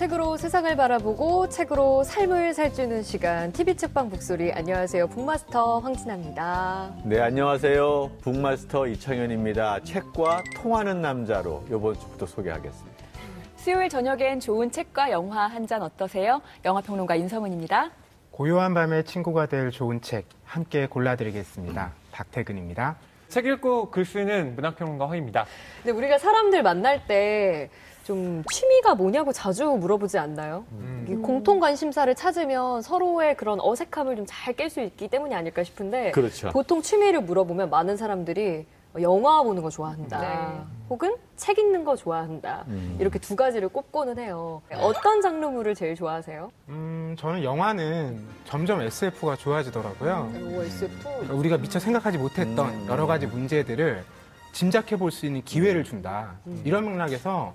책으로 세상을 바라보고 책으로 삶을 살주는 시간 TV 책방 북소리 안녕하세요 북마스터 황진아입니다. 네, 안녕하세요. 북마스터 이창현입니다. 책과 통하는 남자로 이번 주부터 소개하겠습니다. 수요일 저녁엔 좋은 책과 영화 한 잔 어떠세요? 영화평론가 인성은입니다. 고요한 밤에 친구가 될 좋은 책 함께 골라드리겠습니다. 박태근입니다. 책 읽고 글 쓰는 문학평론가 허입니다. 근데 우리가 사람들 만날 때 좀 취미가 뭐냐고 자주 물어보지 않나요? 이 공통 관심사를 찾으면 서로의 그런 어색함을 좀 잘 깰 수 있기 때문이 아닐까 싶은데 그렇죠. 보통 취미를 물어보면 많은 사람들이 영화 보는 거 좋아한다. 네. 혹은 책 읽는 거 좋아한다. 음. 이렇게 두 가지를 꼽고는 해요. 어떤 장르물을 제일 좋아하세요? 음, 저는 영화는 점점 SF가 좋아지더라고요. 오, SF. 우리가 미처 생각하지 못했던 음. 여러 가지 문제들을 짐작해 볼 수 있는 기회를 준다. 이런 맥락에서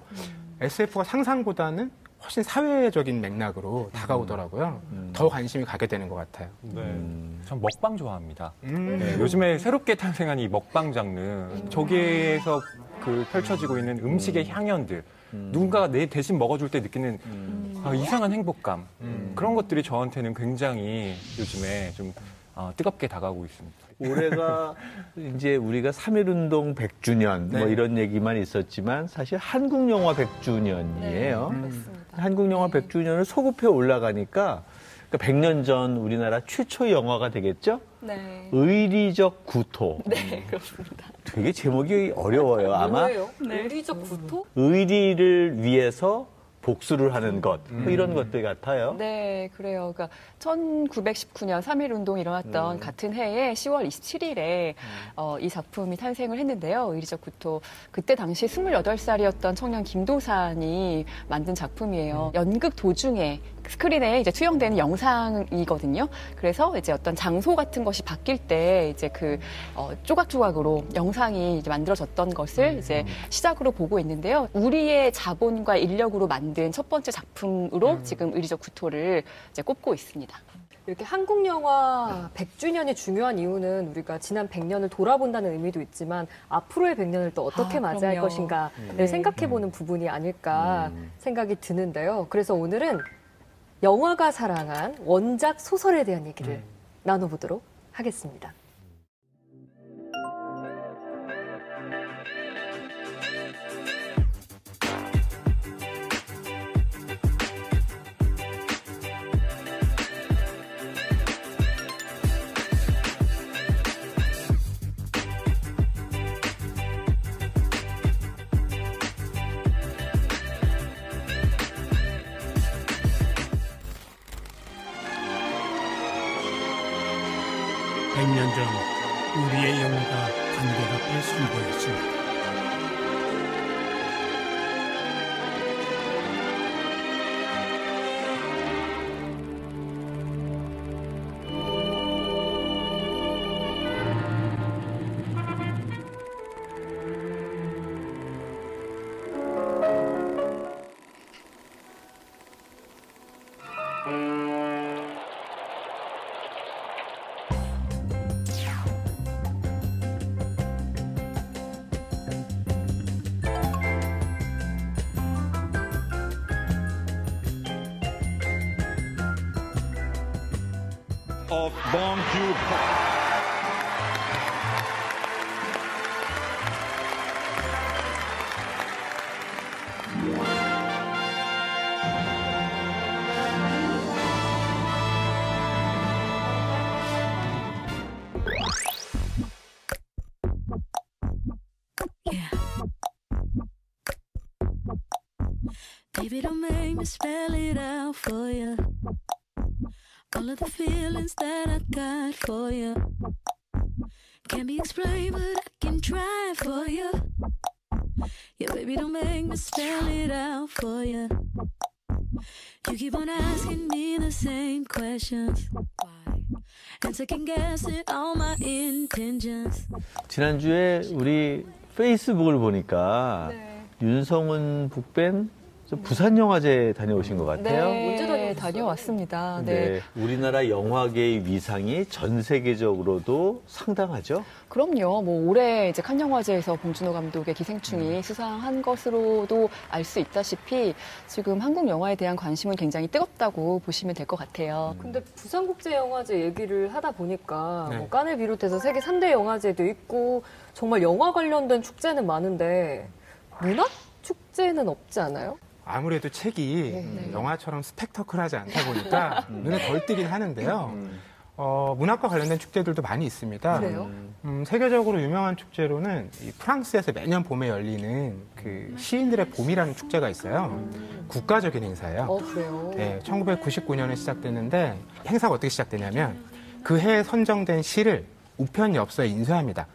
SF가 상상보다는 훨씬 사회적인 맥락으로 다가오더라고요. 음. 더 관심이 가게 되는 것 같아요. 네. 음. 전 먹방 좋아합니다. 음. 네, 요즘에 새롭게 탄생한 이 먹방 장르, 저기에서 그 펼쳐지고 있는 음식의 향연들, 음. 누군가가 내 대신 먹어줄 때 느끼는 음. 아, 이상한 행복감, 음. 그런 것들이 저한테는 굉장히 요즘에 좀 아, 뜨겁게 다가오고 있습니다. 올해가 이제 우리가 3.1운동 100주년 뭐 네. 이런 얘기만 있었지만 사실 한국 영화 100주년이에요. 음. 그렇습니다. 한국 영화 100주년을 소급해 올라가니까 그러니까 100년 전 우리나라 최초의 영화가 되겠죠? 네. 의리적 구토. 네, 그렇습니다. 되게 제목이 어려워요. 아마 뭐예요? 네. 의리적 구토? 의리를 위해서 복수를 하는 것, 뭐 음. 이런 것들 같아요. 네, 그래요. 그러니까 1919년 3.1 운동이 일어났던 음. 같은 해에 10월 27일에 어, 이 작품이 탄생을 했는데요. 의리적 구토. 그때 당시 28살이었던 청년 김도산이 만든 작품이에요. 연극 도중에 스크린에 이제 투영되는 영상이거든요. 그래서 이제 어떤 장소 같은 것이 바뀔 때 이제 그 어, 조각조각으로 영상이 이제 만들어졌던 것을 이제 시작으로 보고 있는데요. 우리의 자본과 인력으로 만든 첫 번째 작품으로 지금 의리적 구토를 이제 꼽고 있습니다. 이렇게 한국 영화 100주년이 중요한 이유는 우리가 지난 100년을 돌아본다는 의미도 있지만 앞으로의 100년을 또 어떻게 아, 맞이할 그럼요. 것인가를 네. 생각해보는 부분이 아닐까 음. 생각이 드는데요. 그래서 오늘은 영화가 사랑한 원작 소설에 대한 얘기를 음. 나눠보도록 하겠습니다. Park. Baby, don't make me spell it out for you. All of the feelings that I got for you can't be explained, but I can try for you. Yeah, baby, don't make me spell it out for you. You keep on asking me the same questions. Why? And second guessing all my intentions. 지난주에 우리 페이스북을 보니까 네. 윤성은 북밴 저 부산 영화제 다녀오신 것 같아요. 네, 다녀왔습니다. 네. 네, 우리나라 영화계의 위상이 전 세계적으로도 상당하죠. 그럼요. 뭐 올해 이제 칸 영화제에서 봉준호 감독의 기생충이 수상한 것으로도 알 수 있다시피 지금 한국 영화에 대한 관심은 굉장히 뜨겁다고 보시면 될 것 같아요. 근데 부산국제영화제 얘기를 하다 보니까 네. 뭐 깐을 비롯해서 세계 3대 영화제도 있고 정말 영화 관련된 축제는 많은데 문학 축제는 없지 않아요? 아무래도 책이 네. 영화처럼 스펙터클하지 않다 보니까 눈에 덜 띄긴 하는데요. 음. 어, 문학과 관련된 축제들도 많이 있습니다. 그래요? 음, 세계적으로 유명한 축제로는 이 프랑스에서 매년 봄에 열리는 그 시인들의 봄이라는 축제가 있어요. 국가적인 행사예요. 어 그래요. 네, 1999년에 시작됐는데 행사가 어떻게 시작되냐면 그 해에 선정된 시를 우편 엽서에 인쇄합니다.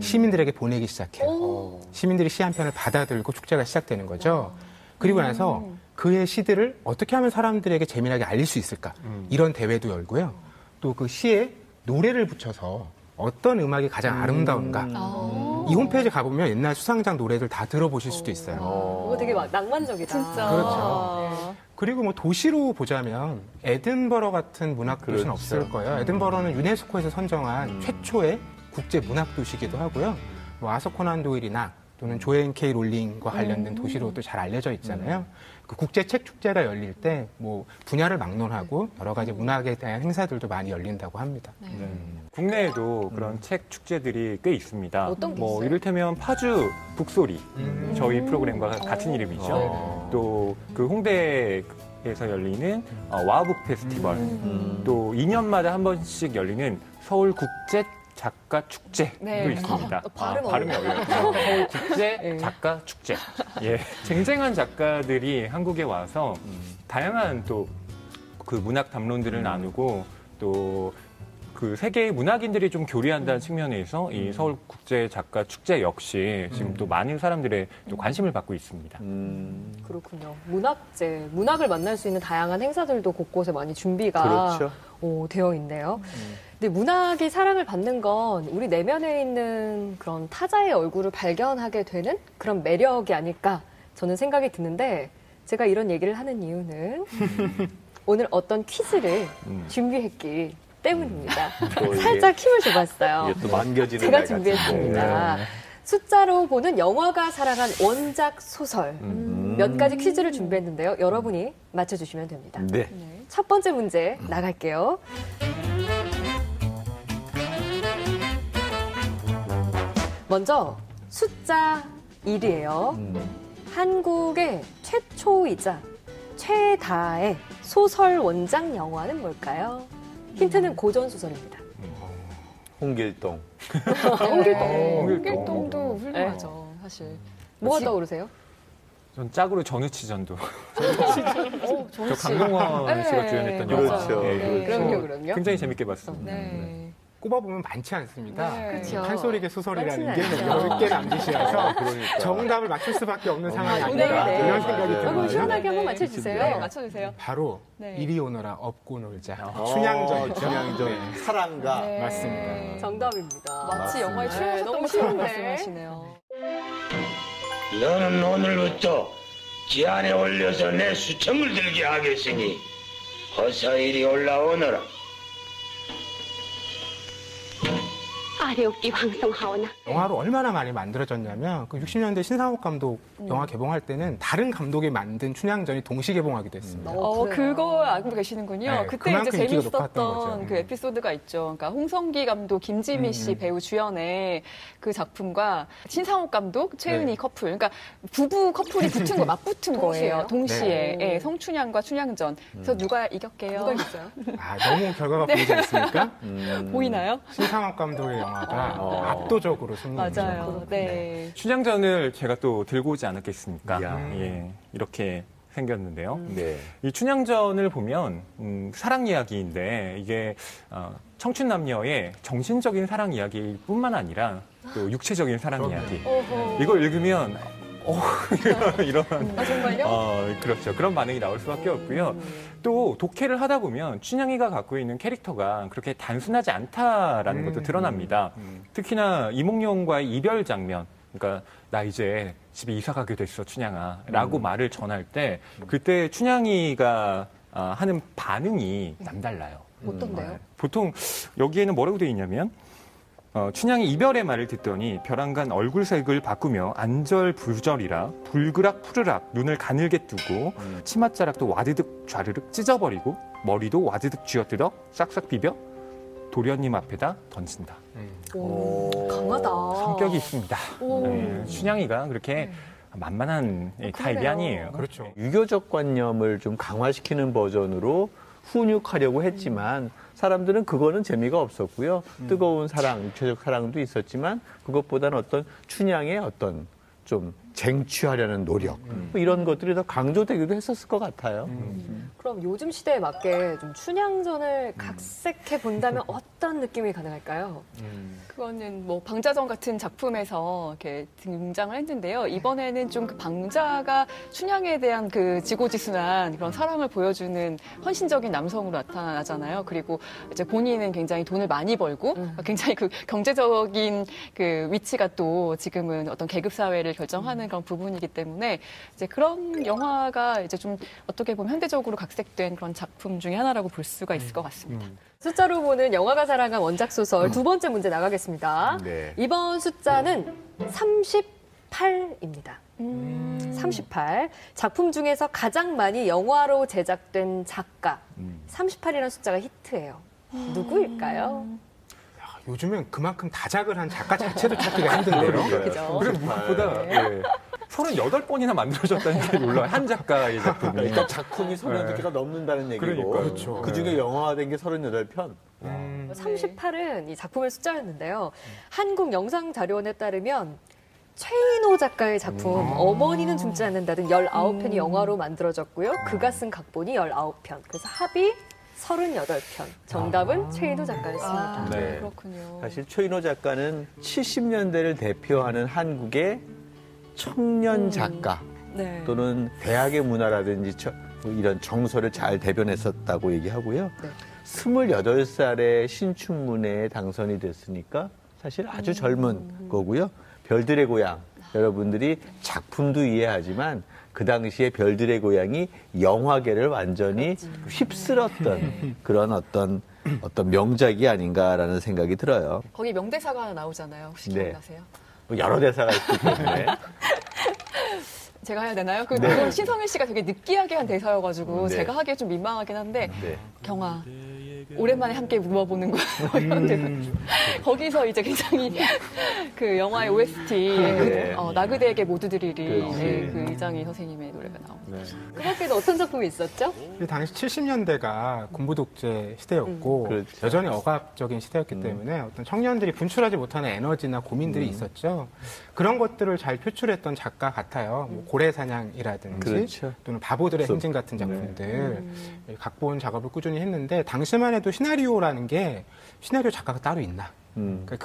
시민들에게 보내기 시작해요. 오. 시민들이 시 한 편을 받아들고 축제가 시작되는 거죠. 그리고 나서 그의 시들을 어떻게 하면 사람들에게 재미나게 알릴 수 있을까 이런 대회도 열고요. 또 그 시에 노래를 붙여서 어떤 음악이 가장 아름다운가 아. 이 홈페이지 가보면 옛날 수상장 노래들 다 들어보실 수도 있어요. 그거 되게 막 낭만적이다. 진짜. 그렇죠. 그리고 뭐 도시로 보자면 에든버러 같은 문학 도시는 그렇죠. 없을 거예요. 에든버러는 유네스코에서 선정한 최초의 국제 문학 도시기도 하고요. 뭐 아서 코난 도일이나 또는 조앤 케이 롤링과 관련된 도시로 도 잘 알려져 있잖아요. 그 국제 책 축제가 열릴 때 뭐 분야를 막론하고 여러 가지 문학에 대한 행사들도 많이 열린다고 합니다. 국내에도 그런 책 축제들이 꽤 있습니다. 어떤 게뭐 있어요? 이를테면 파주 북소리 음. 저희 프로그램과 같은 이름이죠. 어. 또그 홍대 에서 열리는 어, 와북 페스티벌, 음. 또 2년마다 한 번씩 열리는 서울 국제 작가 축제도 네. 있습니다. 아, 발음 발음이 어려워요. 서울 국제 작가 축제. 예, 쟁쟁한 작가들이 한국에 와서 다양한 또 그 문학 담론들을 나누고 또 그 세계의 문학인들이 좀 교류한다는 측면에서 이 서울 국제 작가 축제 역시 지금 또 많은 사람들의 또 관심을 받고 있습니다. 음, 그렇군요. 문학제, 문학을 만날 수 있는 다양한 행사들도 곳곳에 많이 준비가 그렇죠. 오, 되어 있네요. 근데 문학이 사랑을 받는 건 우리 내면에 있는 그런 타자의 얼굴을 발견하게 되는 그런 매력이 아닐까 저는 생각이 드는데 제가 이런 얘기를 하는 이유는 오늘 어떤 퀴즈를 음. 준비했기 때문입니다. 또 이게- 살짝 힘을 줘봤어요. 이게 또 만겨지는 제가. 준비했습니다. 숫자로 보는 영화가 살아간 원작 소설 음. 몇 가지 퀴즈를 준비했는데요. 여러분이 맞춰주시면 됩니다. 네. 첫 번째 문제 나갈게요. 먼저 숫자 1이에요. 음. 한국의 최초이자 최다의 소설 원작 영화는 뭘까요? 힌트는 고전 소설입니다. 홍길동. 홍길동. 홍길동도 훌륭하죠, 사실. 뭐가 떠오르세요? 전 짝으로 전우치전도. 어, 저 강동원 씨가 네, 주연했던 맞아요. 영화. 그렇죠. 예, 네, 그래서 그럼요, 그럼요. 굉장히 재밌게 봤습니다. 네. 꼽아보면 많지 않습니다. 네. 그쵸. 판소리계 소설이라는 게 많지는 열개 남짓이라서 그러니까. 정답을 맞출 수밖에 없는 상황이 네, 아닌가 네. 이런 생각이 아, 그럼 들어요. 시원하게 한번 네. 맞춰주세요. 네, 맞춰주세요. 바로 네. 이리 오너라 업고 놀자 어, 춘향전이죠. 춘향전. 네. 사랑가. 네. 맞습니다. 정답입니다. 마치 영화에 네, 출연하셨던 너무 것처럼. 말씀하시네요. 너는 오늘부터 기안에 올려서 내 수청을 들게 하겠으니 어서 이리 올라오너라. 아래옵기 황성하오나 영화로 얼마나 많이 만들어졌냐면 그 60년대 신상옥 감독 영화 개봉할 때는 다른 감독이 만든 춘향전이 동시 개봉하기도 했습니다. 어, 그래요? 그거 알고 계시는군요. 네, 그때 그만큼 이제 인기가 높았던 재밌었던 거죠. 그 음. 에피소드가 있죠. 그러니까 홍성기 감독, 김지미 씨 음. 배우 주연의 그 작품과 신상옥 감독, 최은희 네. 커플. 그러니까 부부 커플이 붙은 거, 맞붙은 거예요. 동시에. 네. 예, 성춘향과 춘향전. 그래서 누가 이겼게요? 누가 있어요? 아, 너무 결과가 보이지 않습니까? 음. 보이나요? 신상옥 감독의 영화 가 어. 압도적으로 승리했죠. 맞아요. 네. 춘향전을 제가 또 들고 오지 않았겠습니까? 이야. 예, 이렇게 생겼는데요. 네. 이 춘향전을 보면 음, 사랑 이야기인데 이게 어, 청춘 남녀의 정신적인 사랑 이야기뿐만 아니라 또 육체적인 사랑 이야기. 이거 읽으면 어, 이런 아, 정말요? 어, 그렇죠. 그런 반응이 나올 수밖에 없고요. 또 독해를 하다 보면 춘향이가 갖고 있는 캐릭터가 그렇게 단순하지 않다라는 음, 것도 드러납니다. 음, 음. 특히나 이몽룡과의 이별 장면, 그러니까 나 이제 집에 이사 가게 됐어 춘향아라고 음. 말을 전할 때 그때 춘향이가 아, 하는 반응이 남달라요. 어떤데요? 네. 보통 여기에는 뭐라고 되어 있냐면 어, 춘향이 이별의 말을 듣더니 벼랑간 얼굴색을 바꾸며 안절부절이라 불그락 푸르락 눈을 가늘게 뜨고 치맛자락도 와드득 좌르륵 찢어버리고 머리도 와드득 쥐어뜯어 싹싹 비벼 도련님 앞에다 던진다. 오, 강하다. 성격이 있습니다. 오. 네, 춘향이가 그렇게 만만한 예, 타입이 그러네요. 아니에요. 그렇죠. 유교적 관념을 좀 강화시키는 버전으로 훈육하려고 했지만 사람들은 그거는 재미가 없었고요. 뜨거운 사랑, 육체적 사랑도 있었지만 그것보다는 어떤 춘향의 어떤 좀 쟁취하려는 노력 뭐 이런 것들이 더 강조되기도 했었을 것 같아요. 그럼 요즘 시대에 맞게 좀 춘향전을 각색해 본다면 어떤 느낌이 가능할까요? 그거는 뭐 방자전 같은 작품에서 이렇게 등장을 했는데요. 이번에는 좀 그 방자가 춘향에 대한 그 지고지순한 그런 사랑을 보여주는 헌신적인 남성으로 나타나잖아요. 그리고 이제 본인은 굉장히 돈을 많이 벌고 굉장히 그 경제적인 그 위치가 또 지금은 어떤 계급 사회를 결정하는 그런 부분이기 때문에 이제 그런 영화가 이제 좀 어떻게 보면 현대적으로 각색된 그런 작품 중에 하나라고 볼 수가 있을 것 같습니다. 숫자로 보는 영화가 사랑한 원작 소설 두 번째 문제 나가겠습니다. 네. 이번 숫자는 38입니다. 38. 작품 중에서 가장 많이 영화로 제작된 작가. 38이라는 숫자가 히트예요. 누구일까요? 요즘엔 그만큼 다작을 한 작가 자체도 찾기가 힘든데요. 그죠? 그리고 무엇보다 예, 38번이나 만들어졌다는 게 놀라워요. 한 작가의 작품이. 그러니까 작품이 30개가 넘는다는 얘기고 그러니까요. 그렇죠. 그 중에 영화화된 게 38편. 음, 38은 이 작품의 숫자였는데요. 한국영상자료원에 따르면 최인호 작가의 작품 어머니는 죽지 않는다 등 19편이 영화로 만들어졌고요. 그가 쓴 각본이 19편. 그래서 합이 38편. 정답은 최인호 작가였습니다. 아, 네. 그렇군요. 사실 최인호 작가는 70년대를 대표하는 한국의 청년 작가 네. 또는 대학의 문화라든지 저- 뭐 이런 정서를 잘 대변했었다고 얘기하고요. 네. 28살에 신춘문예에 당선이 됐으니까 사실 아주 젊은 거고요. 별들의 고향. 여러분들이 작품도 이해하지만 그 당시에 별들의 고향이 영화계를 완전히 휩쓸었던 그런 어떤 어떤 명작이 아닌가라는 생각이 들어요. 거기 명대사가 하나 나오잖아요. 혹시 네. 기억나세요? 뭐 여러 대사가 있기 때문에 제가 해야 되나요? 그 네. 신성일 씨가 되게 느끼하게 한 대사여가지고 네. 제가 하기에 좀 민망하긴 한데 네. 경아 오랜만에 함께 묵어보는 이런 대사. 거기서 이제 굉장히 그 영화의 OST 네. 어, 나그대에게 모두 드리리. 네, 그 이장희 선생님의 노래가 나옵니다. 네. 그 밖에는 어떤 작품이 있었죠? 이 당시 70년대가 군부 독재 시대였고 그렇죠. 여전히 억압적인 시대였기 때문에 어떤 청년들이 분출하지 못하는 에너지나 고민들이 있었죠. 그런 것들을 잘 표출했던 작가 같아요. 뭐 고래 사냥이라든지 그렇죠. 또는 바보들의 소- 행진 같은 작품들 각본 작업을 꾸준히 했는데 당시만 해도 시나리오라는 게 시나리오 작가가 따로 있나? 음. 그러니까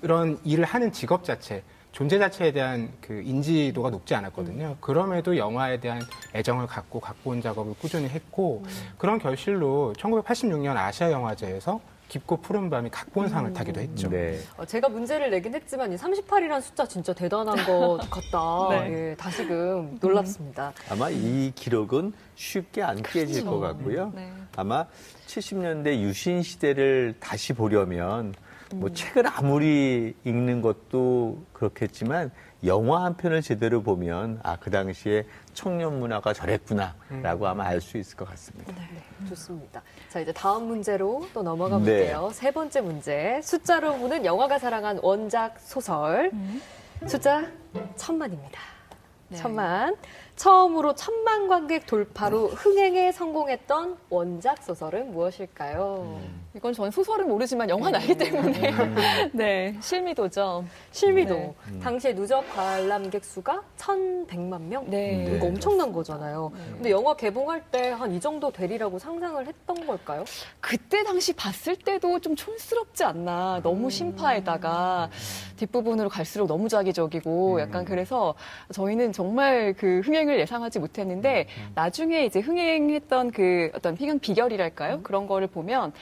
그런 일을 하는 직업 자체, 존재 자체에 대한 그 인지도가 높지 않았거든요. 그럼에도 영화에 대한 애정을 갖고 각본 작업을 꾸준히 했고 그런 결실로 1986년 아시아 영화제에서 깊고 푸른 밤이 각본상을 타기도 했죠. 네. 어, 제가 문제를 내긴 했지만 이 38이라는 숫자 진짜 대단한 것 같다. 네. 예, 다시금 놀랍습니다. 아마 이 기록은 쉽게 안 깨질 것 같고요. 네. 아마 70년대 유신 시대를 다시 보려면 뭐 책을 아무리 읽는 것도 그렇겠지만 영화 한 편을 제대로 보면 아 그 당시에 청년 문화가 저랬구나라고 아마 알 수 있을 것 같습니다. 네, 좋습니다. 자, 이제 다음 문제로 또 넘어가 네. 볼게요. 세 번째 문제. 숫자로 보는 영화가 사랑한 원작 소설. 숫자 천만입니다. 네. 천만. 처음으로 천만 관객 돌파로 흥행에 성공했던 원작 소설은 무엇일까요? 이건 전 소설은 모르지만 영화는 알기 때문에 네 실미도죠. 실미도. 네. 당시에 누적 관람객 수가 1,100만 명? 네. 이거 엄청난 거잖아요. 근데 영화 개봉할 때 한 이 정도 되리라고 상상을 했던 걸까요? 그때 당시 봤을 때도 좀 촌스럽지 않나. 너무 심파에다가 뒷부분으로 갈수록 너무 자기적이고 약간 그래서 저희는 정말 그 흥행을 예상하지 못했는데 나중에 이제 흥행했던 그 어떤 흥행 비결이랄까요? 그런 거를 보면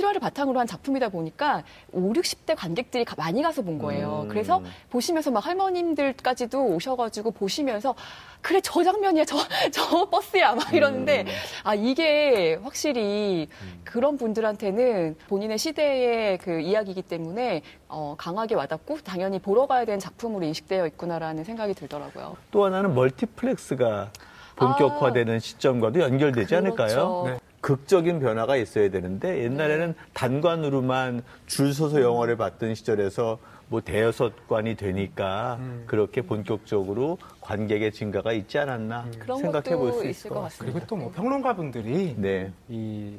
실화를 바탕으로 한 작품이다 보니까 5, 60대 관객들이 가- 많이 가서 본 거예요. 음. 그래서 보시면서 막 할머님들까지도 오셔가지고 보시면서 그래 저 장면이야 저 저 버스야 막 이러는데 아 이게 확실히 그런 분들한테는 본인의 시대의 그 이야기이기 때문에 어, 강하게 와닿고 당연히 보러 가야 되는 작품으로 인식되어 있구나라는 생각이 들더라고요. 또 하나는 멀티플렉스가 본격화되는 시점과도 연결되지 않을까요? 그렇죠. 네. 극적인 변화가 있어야 되는데 옛날에는 단관으로만 줄 서서 영화를 봤던 시절에서 뭐 대여섯 관이 되니까 그렇게 본격적으로 관객의 증가가 있지 않았나 그런 생각해 볼 수 있을 것것 같습니다. 그리고 또 뭐 평론가분들이 네. 이?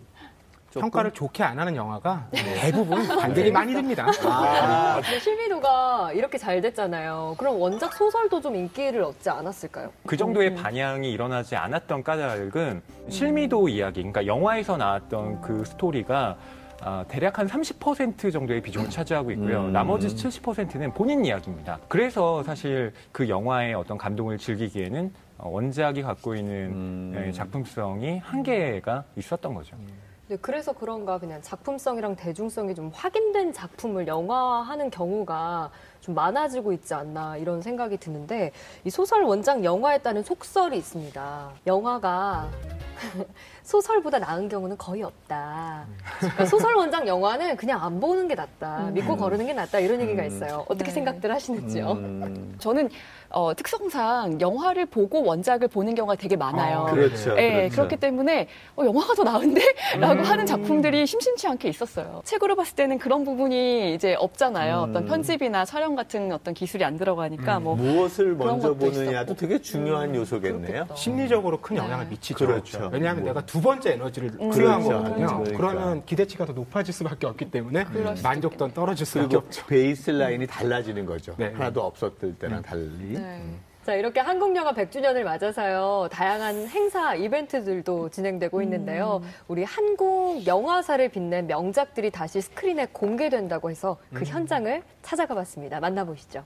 평가를 좋게 안 하는 영화가 대부분 관객이 많이 듭니다. 아, 근데 실비도가 이렇게 잘 됐잖아요. 그럼 원작 소설도 좀 인기를 얻지 않았을까요? 그 정도의 반향이 일어나지 않았던 까닭은 실미도 이야기, 그러니까 영화에서 나왔던 그 스토리가 아, 대략 한 30% 정도의 비중을 차지하고 있고요. 음. 나머지 70%는 본인 이야기입니다. 그래서 사실 그 영화의 어떤 감동을 즐기기에는 어, 원작이 갖고 있는 음. 예, 작품성이 한계가 있었던 거죠. 네, 그래서 그런가 그냥 작품성이랑 대중성이 좀 확인된 작품을 영화하는 경우가 좀 많아지고 있지 않나 이런 생각이 드는데 이 소설 원작 영화에 따른 속설이 있습니다. 영화가 소설보다 나은 경우는 거의 없다. 그러니까 소설 원작 영화는 그냥 안 보는 게 낫다. 믿고 거르는 게 낫다. 이런 얘기가 있어요. 어떻게 네. 생각들 하시는지요? 음, 저는 어, 특성상 영화를 보고 원작을 보는 경우가 되게 많아요. 아, 그렇죠. 네, 그렇죠. 그렇기 때문에 어, 영화가 더 나은데? 라고 하는 작품들이 심심치 않게 있었어요. 책으로 봤을 때는 그런 부분이 이제 없잖아요. 음. 어떤 편집이나 촬영 같은 어떤 기술이 안 들어가니까 뭐 무엇을 먼저 보느냐도. 되게 중요한 요소겠네요. 그렇겠다. 심리적으로 큰 영향을 미치죠. 그렇죠. 왜냐하면 뭐. 내가 두 번째 에너지를 음. 투여한 그렇죠. 거거든요. 그러니까. 그러면 기대치가 더 높아질 수밖에 없기 때문에 만족도는 떨어질 수밖에 없죠. 베이스 라인이 달라지는 거죠. 네. 하나도 없었을 때랑 달리. 네. 자, 이렇게 한국 영화 100주년을 맞아서요. 다양한 행사, 이벤트들도 진행되고 있는데요. 우리 한국 영화사를 빛낸 명작들이 다시 스크린에 공개된다고 해서 그 현장을 찾아가 봤습니다. 만나보시죠.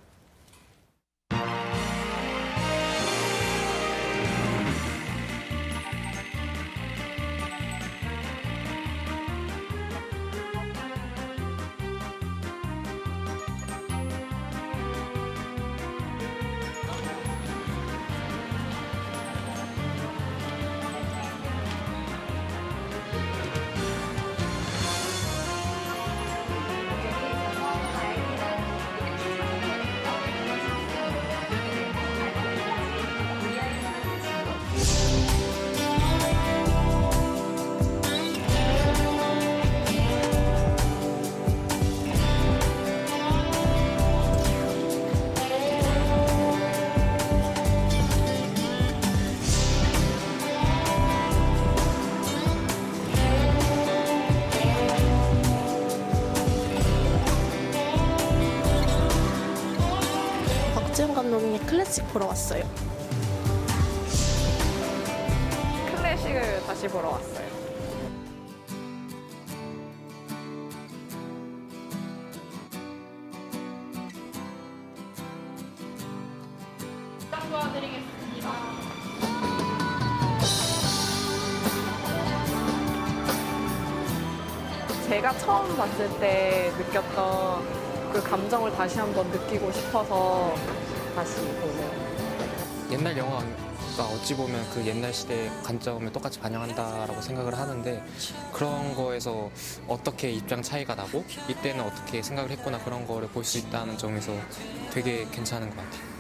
클래식 보러 왔어요. 클래식을 다시 보러 왔어요. 제가 처음 봤을 때 느꼈던 그 감정을 다시 한번 느끼고 싶어서 다시 보네요. 옛날 영화가 어찌 보면 그 옛날 시대의 관점을 똑같이 반영한다라고 생각을 하는데 그런 거에서 어떻게 입장 차이가 나고 이때는 어떻게 생각을 했구나 그런 거를 볼 수 있다는 점에서 되게 괜찮은 것 같아요.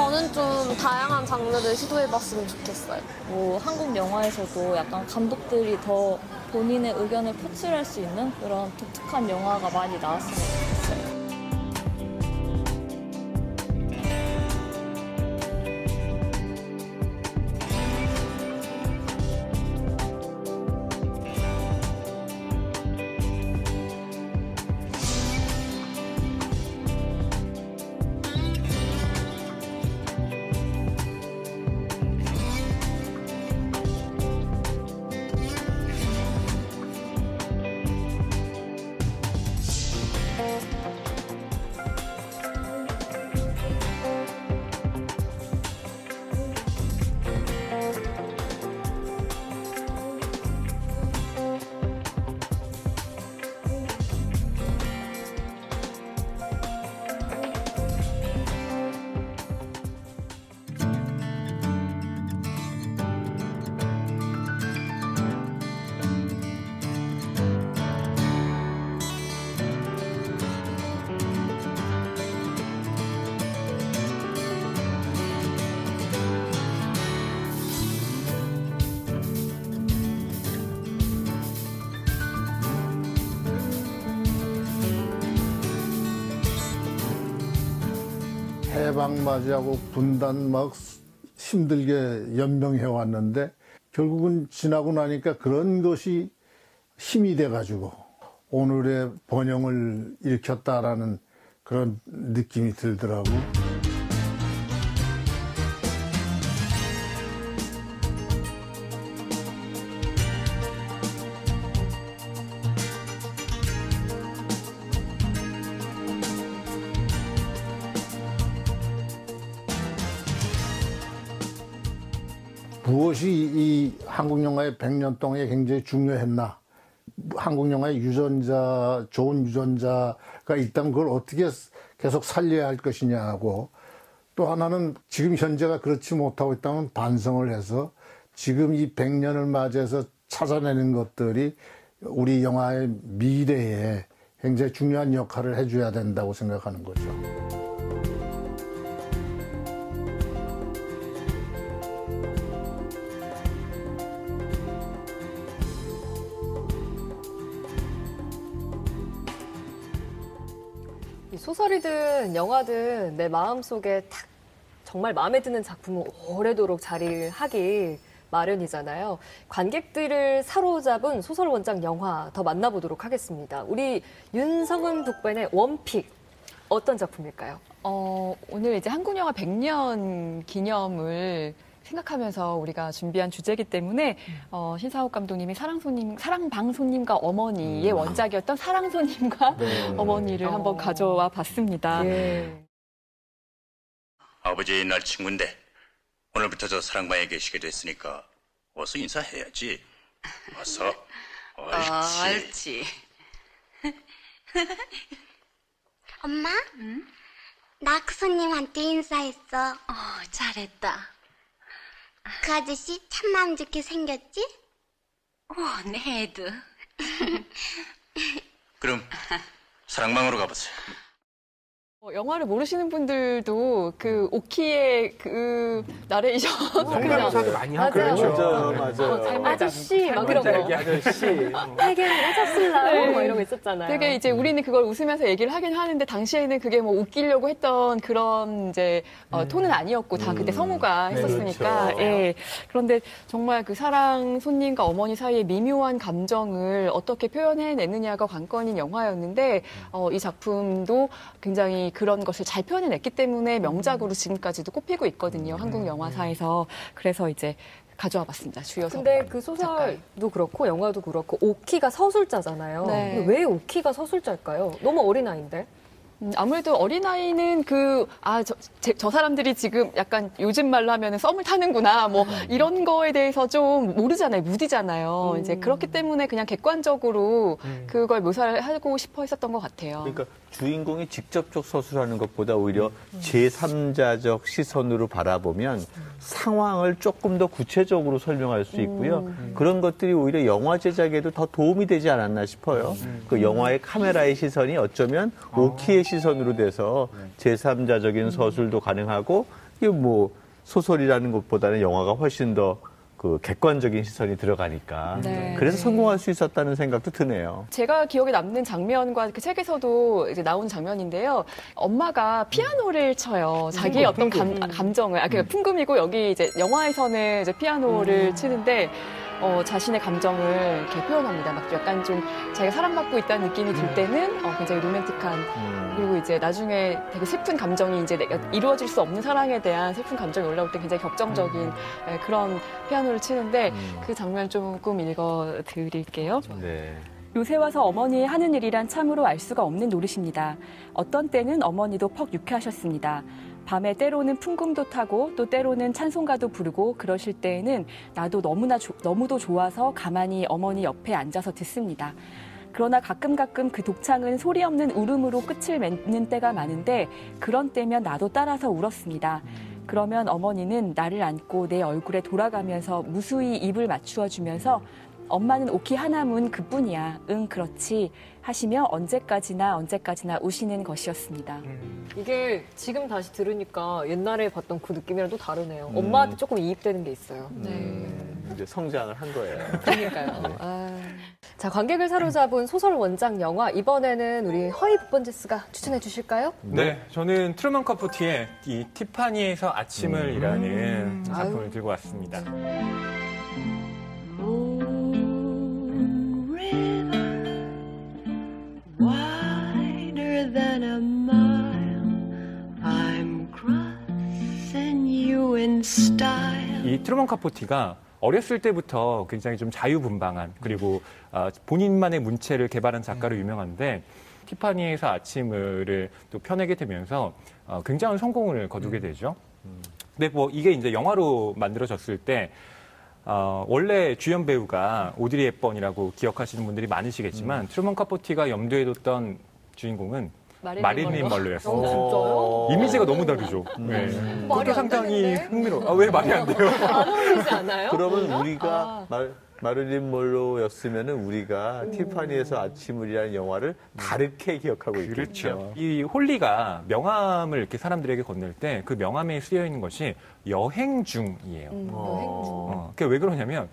저는 좀 다양한 장르를 시도해봤으면 좋겠어요. 뭐 한국 영화에서도 약간 감독들이 더 본인의 의견을 표출할 수 있는 그런 독특한 영화가 많이 좋 해방 맞이하고 분단 막 힘들게 연명해 왔는데 결국은 지나고 나니까 그런 것이 힘이 돼가지고 오늘의 번영을 일으켰다라는 그런 느낌이 들더라고. 무엇이 이 한국 영화의 100년 동안에 굉장히 중요했나? 한국 영화의 유전자, 좋은 유전자가 있다면 그걸 어떻게 계속 살려야 할 것이냐고 또 하나는 지금 현재가 그렇지 못하고 있다면 반성을 해서 지금 이 100년을 맞이해서 찾아내는 것들이 우리 영화의 미래에 굉장히 중요한 역할을 해줘야 된다고 생각하는 거죠. 소설이든 영화든 내 마음속에 탁 정말 마음에 드는 작품은 오래도록 자리를 하기 마련이잖아요. 관객들을 사로잡은 소설 원작 영화 더 만나보도록 하겠습니다. 우리 윤성은 북반의 원픽 어떤 작품일까요? 어, 오늘 이제 한국 영화 100년 기념을 생각하면서 우리가 준비한 주제이기 때문에 어, 신사옥 감독님이 사랑손님, 사랑방손님과 어머니의 원작이었던 사랑손님과 네. 어머니를 한번 가져와 봤습니다. 아버지의 옛날 친구인데 오늘부터 저 사랑방에 계시게 됐으니까 어서 인사해야지. 어서. 옳지. 옳지. 엄마? 나그 손님한테 인사했어. 어, 잘했다. 그 아저씨 참 마음 좋게 생겼지? 오, 내도. 그럼 사랑방으로 가보세요. 어, 영화를 모르시는 분들도 그 오키의 그 나레이션 성대모사도 많이 하고 맞아요. 그렇죠. 맞아요. 삶의 아저씨 장- 막 이런 거. 아저씨. 되게 오셨을라고 뭐 이런 거 있었잖아요. 되게 이제 우리는 그걸 웃으면서 얘기를 하긴 하는데 당시에는 그게 뭐 웃기려고 했던 그런 이제 어, 톤은 아니었고 다 그때 성우가 네, 했었으니까 그렇죠. 예. 그런데 정말 그 사랑 손님과 어머니 사이의 미묘한 감정을 어떻게 표현해내느냐가 관건인 영화였는데 어, 이 작품도 굉장히 그런 것을 잘 표현해냈기 때문에 명작으로 지금까지도 꼽히고 있거든요 한국 영화사에서 그래서 이제 가져와 봤습니다 주요 근데 그 소설도 그렇고 영화도 그렇고 오키가 서술자잖아요. 네. 왜 오키가 서술자일까요? 너무 어린아이인데. 음, 아무래도 어린아이는 그, 아, 저, 제- 저 사람들이 지금 약간 요즘 말로 하면 썸을 타는구나, 뭐, 이런 거에 대해서 좀 모르잖아요. 무디잖아요. 이제 그렇기 때문에 그냥 객관적으로 그걸 묘사를 하고 싶어 했었던 것 같아요. 그러니까 주인공이 직접적 서술하는 것보다 오히려 제3자적 시선으로 바라보면 상황을 조금 더 구체적으로 설명할 수 있고요. 그런 것들이 오히려 영화 제작에도 더 도움이 되지 않았나 싶어요. 그 영화의 카메라의 시선이 어쩌면 오키의 시선으로 돼서 제3자적인 서술도 가능하고 이게 뭐 소설이라는 것보다는 영화가 훨씬 더 그 객관적인 시선이 들어가니까 네. 그래서 성공할 수 있었다는 생각도 드네요. 제가 기억에 남는 장면과 그 책에서도 이제 나온 장면인데요. 엄마가 피아노를 쳐요. 자기의 음, 어떤 감, 감정을, 아, 그 풍금이고 여기 이제 영화에서는 이제 피아노를 치는데 어, 자신의 감정을 이렇게 표현합니다. 막 약간 좀 자기가 사랑받고 있다는 느낌이 들 때는 어, 굉장히 로맨틱한 그리고 이제 나중에 되게 슬픈 감정이 이제 내가 이루어질 수 없는 사랑에 대한 슬픈 감정이 올라올 때 굉장히 격정적인 예, 그런 피아노를 치는데 그 장면 조금 읽어 드릴게요. 네. 요새 와서 어머니의 하는 일이란 참으로 알 수가 없는 노릇입니다. 어떤 때는 어머니도 퍽 유쾌하셨습니다. 밤에 때로는 풍금도 타고 또 때로는 찬송가도 부르고 그러실 때에는 나도 너무나 조- 너무도 좋아서 가만히 어머니 옆에 앉아서 듣습니다. 그러나 가끔 가끔 그 독창은 소리 없는 울음으로 끝을 맺는 때가 많은데 그런 때면 나도 따라서 울었습니다. 그러면 어머니는 나를 안고 내 얼굴에 돌아가면서 무수히 입을 맞추어 주면서 엄마는 오키 하나문 그뿐이야. 응, 그렇지. 하시며 언제까지나 언제까지나 우시는 것이었습니다. 이게 지금 다시 들으니까 옛날에 봤던 그 느낌이랑 또 다르네요. 음. 엄마한테 조금 이입되는 게 있어요. 이제 성장을 한 거예요. 그러니까요. 아. 자, 관객을 사로잡은 소설 원작 영화 이번에는 우리 허이 북번지스가 추천해 주실까요? 네, 저는 트루먼 커포티의 이 티파니에서 아침을 이라는 음. 작품을 아유. 들고 왔습니다. wider 이 트루먼 카포티가 어렸을 때부터 굉장히 좀 자유분방한 그리고 어, 본인만의 문체를 개발한 작가로 유명한데 티파니에서 아침을을 또 펴내게 되면서 어, 굉장한 성공을 거두게 되죠. 근데 뭐 이게 이제 영화로 만들어졌을 때 어, 원래 주연 배우가 오드리 헵번이라고 기억하시는 분들이 많으시겠지만 트루먼 카포티가 염두에 뒀던 주인공은 마릴린? 먼로였습니다. 어? 이미지가 너무 다르죠. 네. 말이 그것도 안 상당히 되는데? 흥미로워. 아, 왜 말이 안 돼요? 안 어울리지 않아요? 그러면 아. 우리가 말, 마릴린 몰로였으면은 우리가 티파니에서 아침을이라는 영화를 다르게 기억하고 있겠죠. 그렇죠. 이 홀리가 명함을 이렇게 사람들에게 건넬 때 그 명함에 쓰여 있는 것이 여행 중이에요. 음, 어, 그게 왜 그러냐면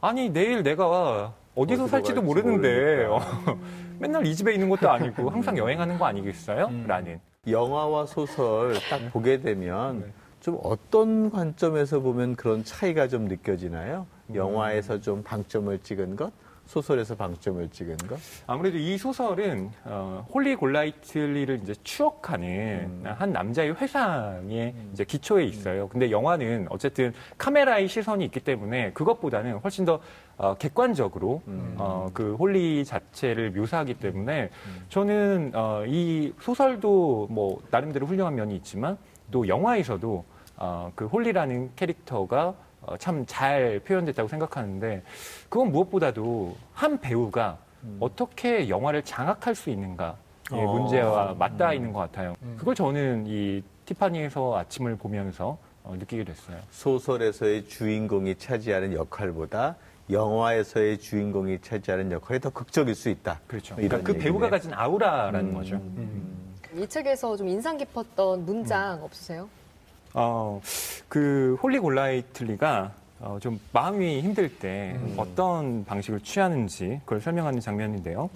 아니 내일 내가 어디서 살지도 모르는데. 어, 맨날 이 집에 있는 것도 아니고 항상 여행하는 거 아니겠어요? 라는 영화와 소설 딱 보게 되면 네. 좀 어떤 관점에서 보면 그런 차이가 좀 느껴지나요? 영화에서 좀 방점을 찍은 것, 소설에서 방점을 찍은 것? 아무래도 이 소설은 어, 홀리 골라이틀리를 이제 추억하는 한 남자의 회상의 이제 기초에 있어요. 근데 영화는 어쨌든 카메라의 시선이 있기 때문에 그것보다는 훨씬 더 어, 객관적으로 어, 그 홀리 자체를 묘사하기 때문에 저는 어, 이 소설도 뭐 나름대로 훌륭한 면이 있지만 또 영화에서도 어, 그 홀리라는 캐릭터가 어, 참 잘 표현됐다고 생각하는데 그건 무엇보다도 한 배우가 어떻게 영화를 장악할 수 있는가 의 어. 문제와 맞닿아 있는 것 같아요. 그걸 저는 이 티파니에서 아침을 보면서 어, 느끼게 됐어요. 소설에서의 주인공이 차지하는 역할보다 영화에서의 주인공이 차지하는 역할이 더 극적일 수 있다. 그렇죠. 그러니까 그 배우가 얘기네요. 가진 아우라라는 음. 거죠. 이 책에서 좀 인상 깊었던 문장 없으세요? 어, 그 홀리 골라이틀리가 어, 좀 마음이 힘들 때 어떤 방식을 취하는지 그걸 설명하는 장면인데요.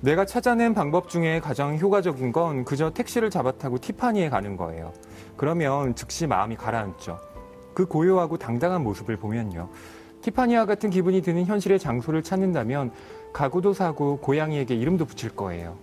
내가 찾아낸 방법 중에 가장 효과적인 건 그저 택시를 잡아 타고 티파니에 가는 거예요. 그러면 즉시 마음이 가라앉죠. 그 고요하고 당당한 모습을 보면요. 티파니와 같은 기분이 드는 현실의 장소를 찾는다면 가구도 사고 고양이에게 이름도 붙일 거예요.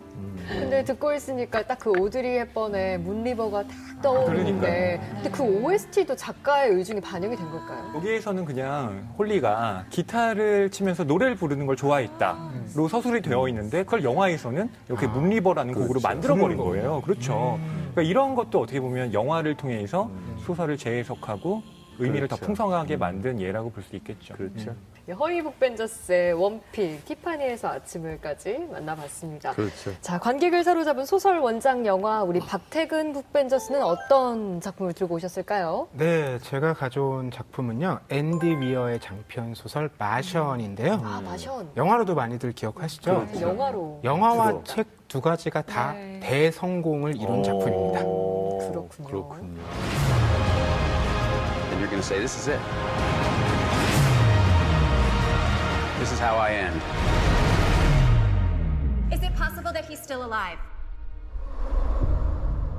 근데 듣고 있으니까 딱 그 오드리 헵번의 문리버가 딱 떠오르는데 근데 그 OST도 작가의 의중이 반영이 된 걸까요? 여기에서는 그냥 홀리가 기타를 치면서 노래를 부르는 걸 좋아했다로 서술이 되어 있는데 그걸 영화에서는 이렇게 문리버라는 곡으로 그렇죠. 만들어 버린 부르는 거예요. 그렇죠. 그러니까 이런 것도 어떻게 보면 영화를 통해서 소설을 재해석하고 의미를 더 그렇죠. 풍성하게 만든 예라고 볼 수 있겠죠. 그렇죠. 허이 북 벤저스의 원필, 티파니에서 아침을까지 만나봤습니다. 그렇죠. 자, 관객을 사로잡은 소설 원작 영화 우리 박태근 북벤저스는 어떤 작품을 들고 오셨을까요? 네, 제가 가져온 작품은요. 앤디 위어의 장편 소설 마션인데요. 아, 마션. 영화로도 많이들 기억하시죠? 그렇죠. 영화로. 영화와 주로. 책 두 가지가 다 네. 대성공을 이룬 작품입니다. 그렇군요. 그렇군요. And you're going to say, this is it. This is how I end. Is it possible that he's still alive?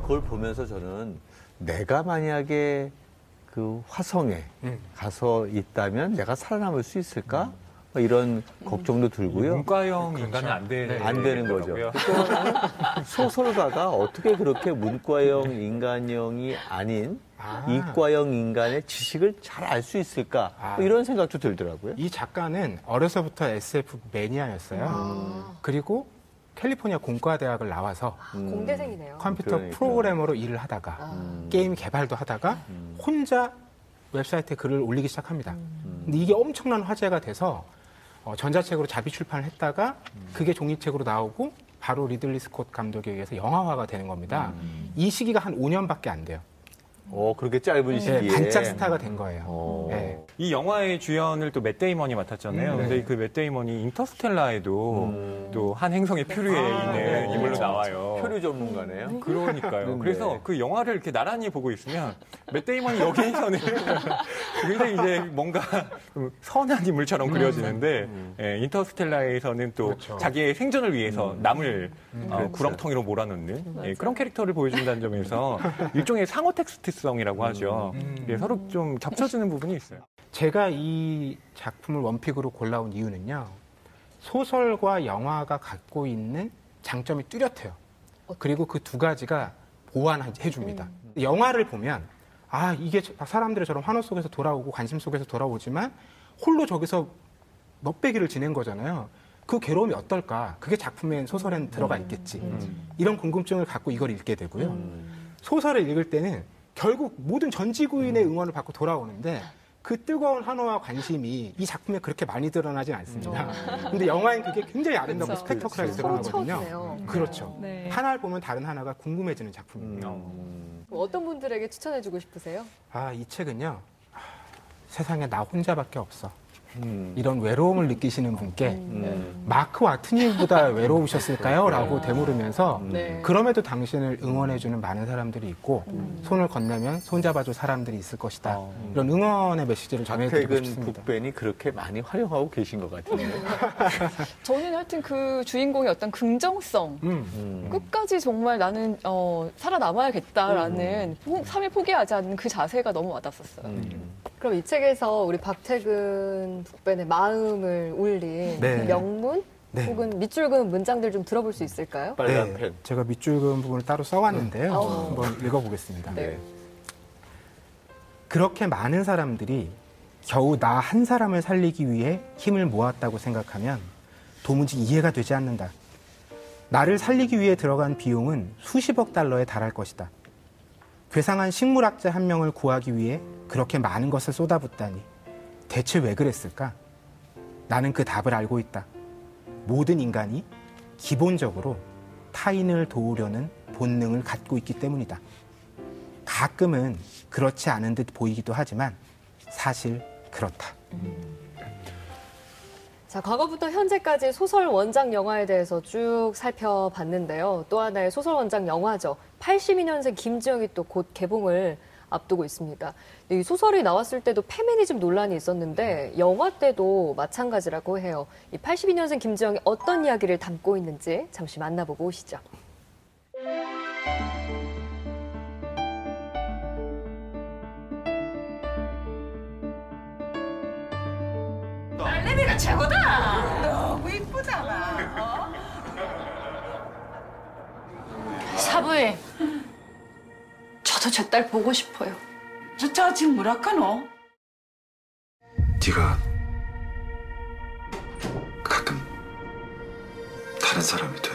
그걸 보면서 저는 내가 만약에 그 화성에 가서 있다면 내가 살아남을 수 있을까? 뭐 이런 걱정도 들고요. 문과형 인간은 안 되- 안 되는 거죠. 또 소설가가 어떻게 그렇게 문과형 인간형이 아닌 이과형 인간의 지식을 잘 알 수 있을까? 뭐 이런 생각도 들더라고요. 이 작가는 어려서부터 SF 매니아였어요. 그리고 캘리포니아 공과대학을 나와서 공대생이네요. 컴퓨터 그러니까. 프로그래머로 일을 하다가 게임 개발도 하다가 혼자 웹사이트에 글을 올리기 시작합니다. 근데 이게 엄청난 화제가 돼서 어, 전자책으로 자비 출판을 했다가 그게 종이책으로 나오고 바로 리들리 스콧 감독에 의해서 영화화가 되는 겁니다. 이 시기가 한 5년밖에 안 돼요. 어, 그렇게 짧은 네, 시기에. 반짝 스타가 된 거예요. 어. 네. 이 영화의 주연을 또 맷 데이먼이 맡았잖아요. 음, 근데 네. 그 맷 데이먼이 인터스텔라에도 음. 또 한 행성의 표류에 있는 네. 인물로 나와요. 표류 전문가네요. 그러니까요. 네. 그래서 그 영화를 이렇게 나란히 보고 있으면 맷 데이먼이 여기에서는 굉장히 이제 뭔가 좀 선한 인물처럼 그려지는데 예, 인터스텔라에서는 또 그렇죠. 자기의 생존을 위해서 남을 어. 구렁텅이로 몰아넣는 예, 그런 캐릭터를 보여준다는 점에서 일종의 상호 텍스트 성이라고 하죠. 음. 예, 서로 좀 겹쳐지는 부분이 있어요. 제가 이 작품을 원픽으로 골라온 이유는요. 소설과 영화가 갖고 있는 장점이 뚜렷해요. 그리고 그 두 가지가 보완해 줍니다. 영화를 보면 아 이게 사람들이 저런 환호 속에서 돌아오고 관심 속에서 돌아오지만 홀로 저기서 몇백일을 지낸 거잖아요. 그 괴로움이 어떨까? 그게 작품엔 소설엔 들어가 있겠지. 이런 궁금증을 갖고 이걸 읽게 되고요. 소설을 읽을 때는 결국 모든 전 지구인의 응원을 받고 돌아오는데 그 뜨거운 환호와 관심이 이 작품에 그렇게 많이 드러나진 않습니다. 근데 영화엔 그게 굉장히 아름답고 그렇죠. 스펙터클하게 드러나거든요. 그렇죠. 네. 하나를 보면 다른 하나가 궁금해지는 작품입니다. 어떤 분들에게 추천해주고 싶으세요? 아, 이 책은요. 아, 세상에 나 혼자밖에 없어. 음. 이런 외로움을 느끼시는 분께 마크 와트님보다 외로우셨을까요? 라고 되물으면서 네. 그럼에도 당신을 응원해주는 많은 사람들이 있고 손을 건네면 손잡아줄 사람들이 있을 것이다. 이런 응원의 메시지를 전해드리고 싶습니다. 북벤이 그렇게 많이 활용하고 계신 것 같은데. 저는 하여튼 그 주인공의 어떤 긍정성 음. 끝까지 정말 나는 어, 살아남아야겠다라는 포- 삶을 포기하지 않는 그 자세가 너무 와닿았어요. 그럼 이 책에서 우리 박태근 북벤의 마음을 울린 네. 그 명문 네. 혹은 밑줄 그은 문장들 좀 들어볼 수 있을까요? 네, 제가 밑줄 그은 부분을 따로 써왔는데요. 어. 한번 읽어보겠습니다. 네. 그렇게 많은 사람들이 겨우 나 한 사람을 살리기 위해 힘을 모았다고 생각하면 도무지 이해가 되지 않는다. 나를 살리기 위해 들어간 비용은 수십억 달러에 달할 것이다. 괴상한 식물학자 한 명을 구하기 위해 그렇게 많은 것을 쏟아붓다니 대체 왜 그랬을까? 나는 그 답을 알고 있다. 모든 인간이 기본적으로 타인을 도우려는 본능을 갖고 있기 때문이다. 가끔은 그렇지 않은 듯 보이기도 하지만 사실 그렇다. 자, 과거부터 현재까지 소설 원작 영화에 대해서 쭉 살펴봤는데요. 또 하나의 소설 원작 영화죠. 82년생 김지영이 또 곧 개봉을 앞두고 있습니다. 이 소설이 나왔을 때도 페미니즘 논란이 있었는데 영화 때도 마찬가지라고 해요. 이 82년생 김지영이 어떤 이야기를 담고 있는지 잠시 만나보고 오시죠. 딸내미가 최고다. 너무 이쁘잖아. 사부님, 저도 제 딸 보고 싶어요. 저, 저 지금 뭐라카노? 네가 가끔 다른 사람이 돼.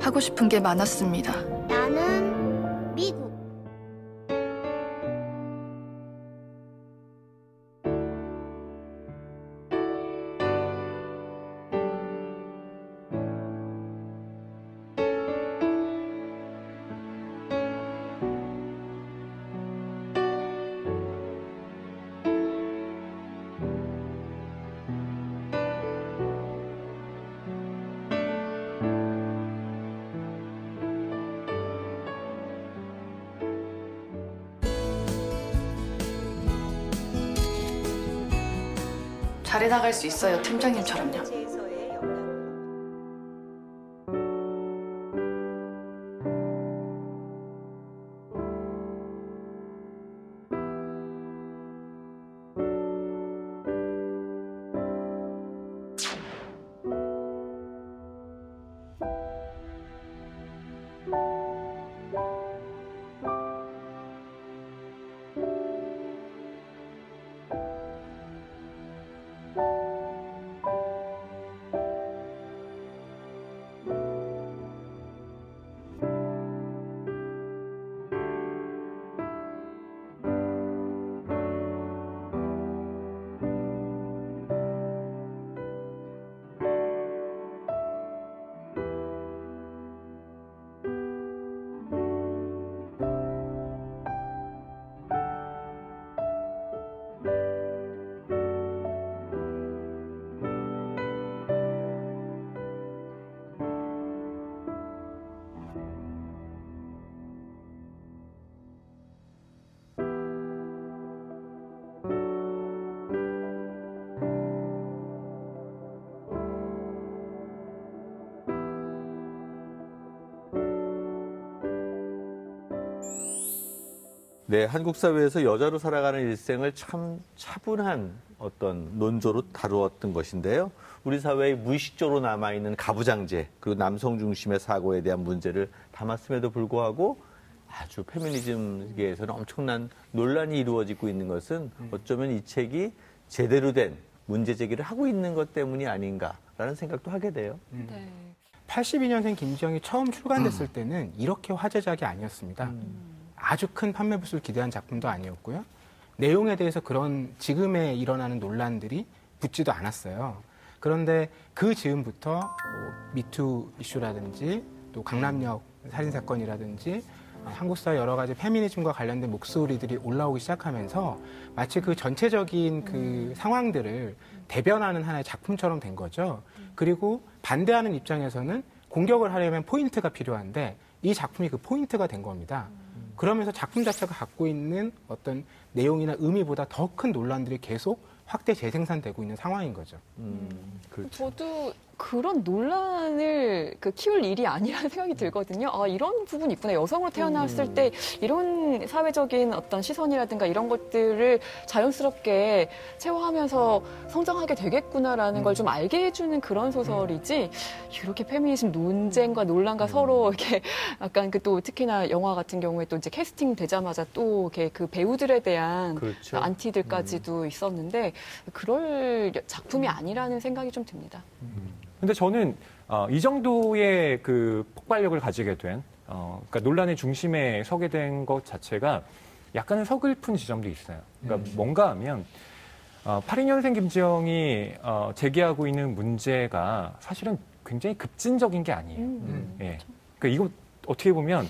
하고 싶은 게 많았습니다. 잘해 나갈 수 있어요, 팀장님처럼요. 네, 한국 사회에서 여자로 살아가는 일생을 참 차분한 어떤 논조로 다루었던 것인데요. 우리 사회의 무의식적으로 남아있는 가부장제, 그리고 남성 중심의 사고에 대한 문제를 담았음에도 불구하고 아주 페미니즘계에서는 엄청난 논란이 이루어지고 있는 것은 어쩌면 이 책이 제대로 된 문제 제기를 하고 있는 것 때문이 아닌가라는 생각도 하게 돼요. 네. 82년생 김지영이 처음 출간됐을 때는 이렇게 화제작이 아니었습니다. 아주 큰 판매 부수를 기대한 작품도 아니었고요. 내용에 대해서 그런 지금에 일어나는 논란들이 붙지도 않았어요. 그런데 그 즈음부터 뭐 미투 이슈라든지 또 강남역 살인 사건이라든지 한국 사회 여러 가지 페미니즘과 관련된 목소리들이 올라오기 시작하면서 마치 그 전체적인 그 상황들을 대변하는 하나의 작품처럼 된 거죠. 그리고 반대하는 입장에서는 공격을 하려면 포인트가 필요한데 이 작품이 그 포인트가 된 겁니다. 그러면서 작품 자체가 갖고 있는 어떤 내용이나 의미보다 더 큰 논란들이 계속 확대 재생산되고 있는 상황인 거죠. 저도 그런 논란을 그 키울 일이 아니라는 생각이 들거든요. 아, 이런 부분이 있구나. 여성으로 태어났을 음. 때 이런 사회적인 어떤 시선이라든가 이런 것들을 자연스럽게 체화하면서 성장하게 되겠구나라는 걸 좀 알게 해주는 그런 소설이지, 이렇게 페미니즘 논쟁과 논란과 서로 이렇게 약간 그 또 특히나 영화 같은 경우에 또 이제 캐스팅 되자마자 또 이렇게 그 배우들에 대한 그렇죠. 안티들까지도 있었는데, 그럴 작품이 아니라는 생각이 좀 듭니다. 근데 저는 어, 이 정도의 그 폭발력을 가지게 된, 어, 그러니까 논란의 중심에 서게 된 것 자체가 약간은 서글픈 지점도 있어요. 그러니까 뭔가 하면 어, 82년생 김지영이 어, 제기하고 있는 문제가 사실은 굉장히 급진적인 게 아니에요. 예. 그러니까 이거 어떻게 보면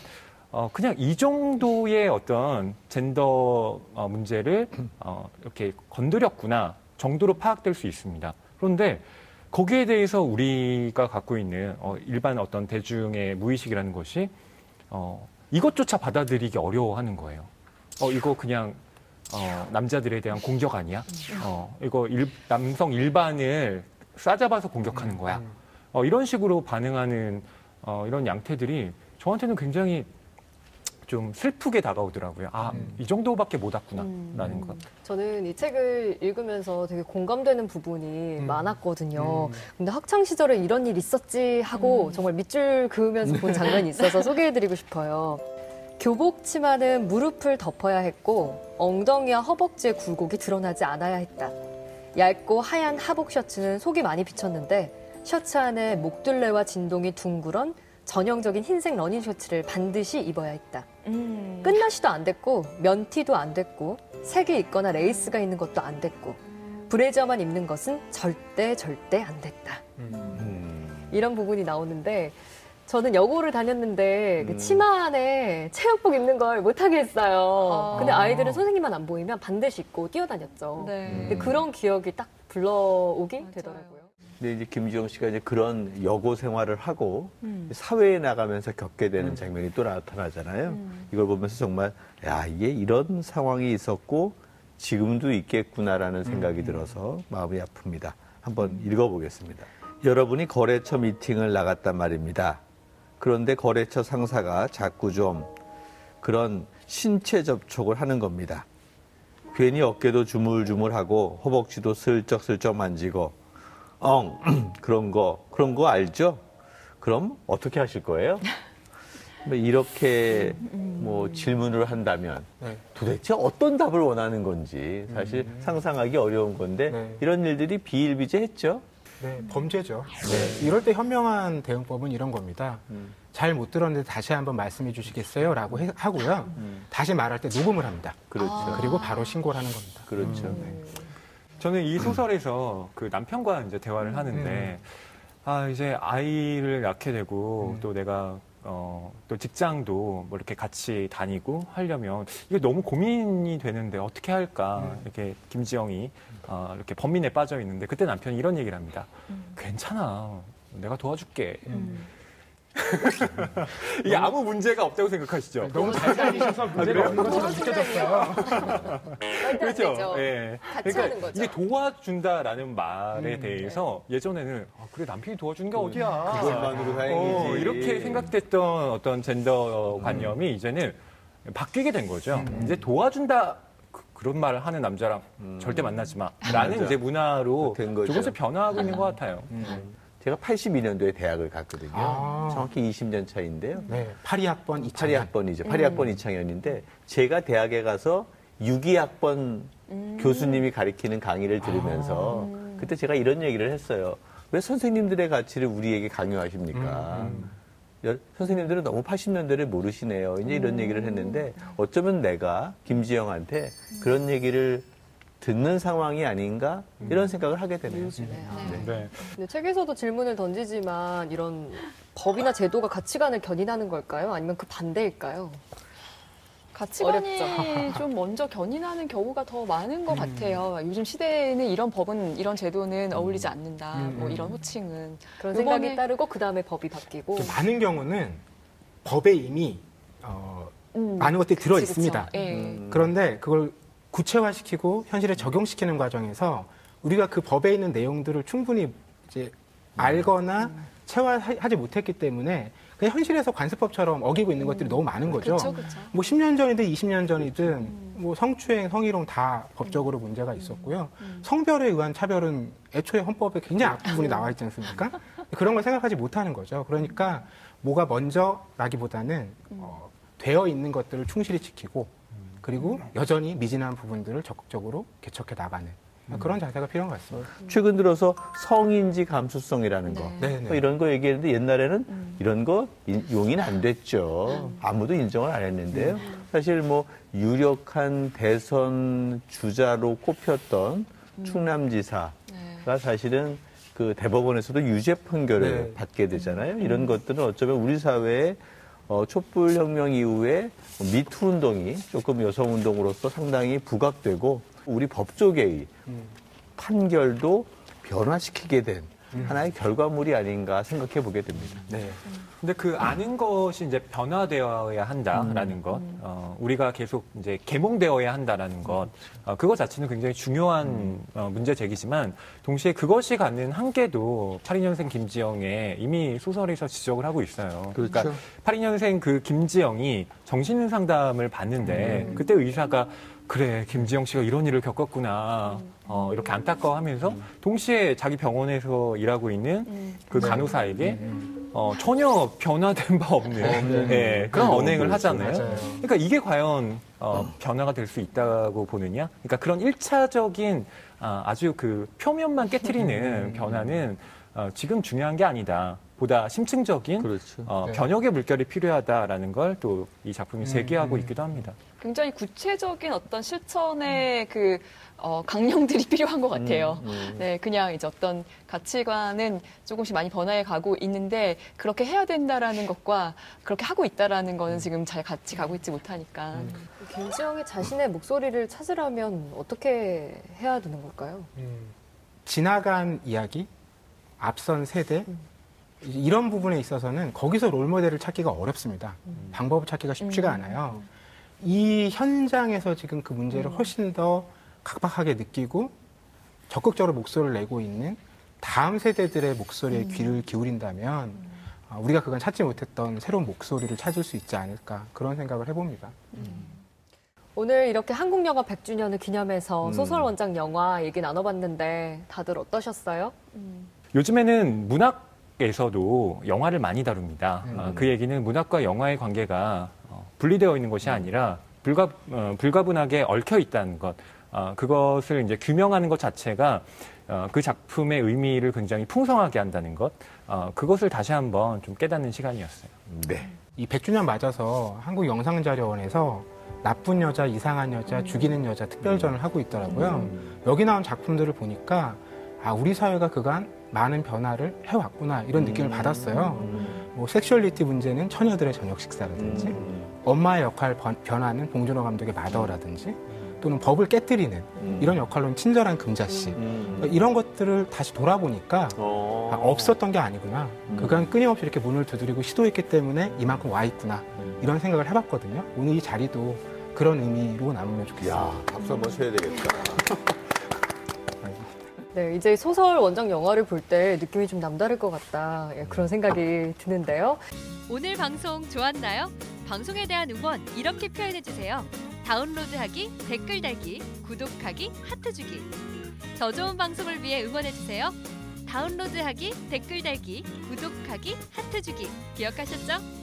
어, 그냥 이 정도의 어떤 젠더 어, 문제를 어, 이렇게 건드렸구나 정도로 파악될 수 있습니다. 그런데 거기에 대해서 우리가 갖고 있는 어, 일반 어떤 대중의 무의식이라는 것이 어, 이것조차 받아들이기 어려워하는 거예요. 어, 이거 그냥 어, 남자들에 대한 공격 아니야? 어, 이거 일- 남성 일반을 싸잡아서 공격하는 거야. 어, 이런 식으로 반응하는 어, 이런 양태들이 저한테는 굉장히 좀 슬프게 다가오더라고요. 아, 이 정도밖에 못 왔구나라는 것. 저는 이 책을 읽으면서 되게 공감되는 부분이 음. 많았거든요. 근데 학창 시절에 이런 일 있었지 하고 정말 밑줄 그으면서 본 장면이 있어서 소개해드리고 싶어요. 교복 치마는 무릎을 덮어야 했고 엉덩이와 허벅지의 굴곡이 드러나지 않아야 했다. 얇고 하얀 하복 셔츠는 속이 많이 비쳤는데 셔츠 안에 목둘레와 진동이 둥그런 전형적인 흰색 러닝 셔츠를 반드시 입어야 했다. 끈나시도 안 됐고 면티도 안 됐고 색이 있거나 레이스가 있는 것도 안 됐고 브래지어만 입는 것은 절대 절대 안 됐다. 이런 부분이 나오는데 저는 여고를 다녔는데 그 치마 안에 체육복 입는 걸 못하게 했어요. 근데 아이들은 선생님만 안 보이면 반드시 입고 뛰어다녔죠. 근데 그런 기억이 딱 불러오게 되더라고요. 근데 이제 김지영 씨가 이제 그런 여고 생활을 하고 음. 사회에 나가면서 겪게 되는 장면이 또 나타나잖아요. 이걸 보면서 정말 야 이게 이런 상황이 있었고 지금도 있겠구나라는 생각이 들어서 마음이 아픕니다. 한번 읽어보겠습니다. 여러분이 거래처 미팅을 나갔단 말입니다. 그런데 거래처 상사가 자꾸 좀 그런 신체 접촉을 하는 겁니다. 괜히 어깨도 주물주물하고 허벅지도 슬쩍슬쩍 만지고 엉 그런 거 그런 거 알죠? 그럼 어떻게 하실 거예요? 뭐 이렇게 뭐 질문을 한다면 네. 도대체 어떤 답을 원하는 건지 사실 상상하기 어려운 건데 이런 일들이 비일비재했죠. 네, 범죄죠. 네, 이럴 때 현명한 대응법은 이런 겁니다. 잘못 들었는데 다시 한번 말씀해 주시겠어요? 라고 해- 하고요. 다시 말할 때 녹음을 합니다. 그렇죠. 그리고 바로 신고를 하는 겁니다. 그렇죠. 저는 이 소설에서 그 남편과 이제 대화를 하는데 아 이제 아이를 낳게 되고 또 내가 어, 또 직장도 뭐 이렇게 같이 다니고 하려면 이게 너무 고민이 되는데 어떻게 할까? 이렇게 김지영이 어, 이렇게 범민에 빠져 있는데 그때 남편이 이런 얘기를 합니다. 괜찮아. 내가 도와줄게. 이게 아무 문제가 없다고 생각하시죠? 너무 잘 살리셔서 문제가 없는 것처럼 느껴졌어요. 그렇죠. 예. 같이 하는 거죠. 이게 도와준다라는 말에 음. 대해서 예전에는 아, 그래 남편이 도와주는 게 어디야. 그것만으로 다행이지. 어, 이렇게 생각됐던 어떤 젠더 관념이 이제는 바뀌게 된 거죠. 이제 도와준다 그, 런 말을 하는 남자랑 절대 만나지 마라는. 이제 문화로 된 거죠. 조금씩 변화하고 있는 것 같아요. 제가 82년도에 대학을 갔거든요. 아. 정확히 20년 차인데요. 네, 82학번 이창현. 82학번이죠. 82학번 이창현인데 제가 대학에 가서 62학번 교수님이 가리키는 강의를 들으면서 그때 제가 이런 얘기를 했어요. 왜 선생님들의 가치를 우리에게 강요하십니까? 여- 선생님들은 너무 80년대를 모르시네요. 이제 이런 얘기를 했는데 어쩌면 내가 김지영한테 그런 얘기를 듣는 상황이 아닌가 이런 생각을 하게 되네요. 네. 근데 책에서도 질문을 던지지만 이런 법이나 제도가 가치관을 견인하는 걸까요? 아니면 그 반대일까요? 가치관이 어렵죠. 좀 먼저 견인하는 경우가 더 많은 것 같아요. 요즘 시대에는 이런 법은 이런 제도는 어울리지 않는다. 음, 뭐 음. 이런 호칭은 그런 요번에- 생각이 따르고 그 다음에 법이 바뀌고 그 많은 경우는 법에 이미 어, 음, 많은 것들이 들어 그치, 그쵸. 있습니다. 예. 그런데 그걸 구체화시키고 현실에 적용시키는 과정에서 우리가 그 법에 있는 내용들을 충분히 이제 알거나 체화하지 못했기 때문에 그냥 현실에서 관습법처럼 어기고 있는 것들이 너무 많은 거죠. 그쵸, 그쵸. 뭐 10년 전이든 20년 전이든 뭐 성추행, 성희롱 다 법적으로 문제가 있었고요. 성별에 의한 차별은 애초에 헌법에 굉장히 앞부분이 나와 있지 않습니까? 그런 걸 생각하지 못하는 거죠. 그러니까 뭐가 먼저라기보다는 어, 되어 있는 것들을 충실히 지키고 그리고 여전히 미진한 부분들을 적극적으로 개척해 나가는 그런 자세가 필요한 것 같습니다. 최근 들어서 성인지 감수성이라는 거 네, 네. 뭐 이런 거 얘기했는데 옛날에는 이런 거 인- 용인 안 됐죠. 아무도 인정을 안 했는데요. 사실 뭐 유력한 대선 주자로 꼽혔던 충남지사가 사실은 그 대법원에서도 유죄 판결을 네. 받게 되잖아요. 이런 것들은 어쩌면 우리 사회의 어, 촛불 혁명 이후에 미투 운동이 조금 여성 운동으로서 상당히 부각되고 우리 법조계의 판결도 변화시키게 된 하나의 결과물이 아닌가 생각해 보게 됩니다. 네. 근데 그 아는 것이 이제 변화되어야 한다라는 음. 것, 어, 우리가 계속 이제 개몽되어야 한다라는 것, 어, 그거 자체는 굉장히 중요한 음. 어, 문제 제기지만 동시에 그것이 갖는 한계도 82년생 김지영의 이미 소설에서 지적을 하고 있어요. 그렇죠. 그러니까 82년생 그 김지영이 정신 상담을 받는데 음. 그때 의사가 그래 김지영 씨가 이런 일을 겪었구나 어, 이렇게 안타까워하면서 동시에 자기 병원에서 일하고 있는 그 간호사에게 어, 전혀 변화된 바 없는 없는 예, 그런 그런 언행을 그렇죠. 하잖아요. 맞아요. 그러니까 이게 과연 어, 변화가 될 수 있다고 보느냐? 그러니까 그런 일차적인 아주 그 표면만 깨트리는 변화는 어, 지금 중요한 게 아니다. 보다 심층적인 그렇죠. 어, 네. 변혁의 물결이 필요하다라는 걸 또 이 작품이 제기하고 있기도 합니다. 굉장히 구체적인 어떤 실천의 그 어, 강령들이 필요한 것 같아요. 음, 음. 네, 그냥 이제 어떤 가치관은 조금씩 많이 변화해 가고 있는데 그렇게 해야 된다라는 것과 그렇게 하고 있다라는 거는 지금 잘 같이 가고 있지 못하니까. 김지영이 자신의 목소리를 찾으려면 어떻게 해야 되는 걸까요? 지나간 이야기, 앞선 세대 이제 이런 부분에 있어서는 거기서 롤 모델을 찾기가 어렵습니다. 방법을 찾기가 쉽지가 않아요. 이 현장에서 지금 그 문제를 훨씬 더 각박하게 느끼고 적극적으로 목소리를 내고 있는 다음 세대들의 목소리에 귀를 기울인다면 아, 우리가 그간 찾지 못했던 새로운 목소리를 찾을 수 있지 않을까 그런 생각을 해봅니다. 오늘 이렇게 한국 영화 100주년을 기념해서 음. 소설 원작 영화 얘기 나눠봤는데 다들 어떠셨어요? 요즘에는 문학에서도 영화를 많이 다룹니다. 음. 어, 그 얘기는 문학과 영화의 관계가 어, 분리되어 있는 것이 아니라 불가, 어, 불가분하게 얽혀 있다는 것. 어, 그것을 이제 규명하는 것 자체가 어, 그 작품의 의미를 굉장히 풍성하게 한다는 것. 어, 그것을 다시 한번 좀 깨닫는 시간이었어요. 네. 이 100주년 맞아서 한국 영상자료원에서 나쁜 여자, 이상한 여자, 죽이는 여자 특별전을 하고 있더라고요. 여기 나온 작품들을 보니까 아 우리 사회가 그간 많은 변화를 해왔구나 이런 느낌을 받았어요. 뭐 섹슈얼리티 문제는 처녀들의 저녁 식사라든지 엄마의 역할 번- 변화는 봉준호 감독의 마더라든지 또는 법을 깨뜨리는 이런 역할로는 친절한 금자씨. 이런 것들을 다시 돌아보니까 아, 없었던 게 아니구나. 그간 끊임없이 이렇게 문을 두드리고 시도했기 때문에 이만큼 와 있구나. 이런 생각을 해봤거든요. 오늘 이 자리도 그런 의미로 남으면 좋겠어요 야, 박수 한번 쳐야 되겠다. 네, 이제 소설 원작 영화를 볼 때 느낌이 좀 남다를 것 같다. 예, 그런 생각이 드는데요. 오늘 방송 좋았나요? 방송에 대한 응원 이렇게 표현해 주세요. 다운로드하기, 댓글 달기, 구독하기, 하트 주기. 더 좋은 방송을 위해 응원해 주세요. 다운로드하기, 댓글 달기, 구독하기, 하트 주기. 기억하셨죠?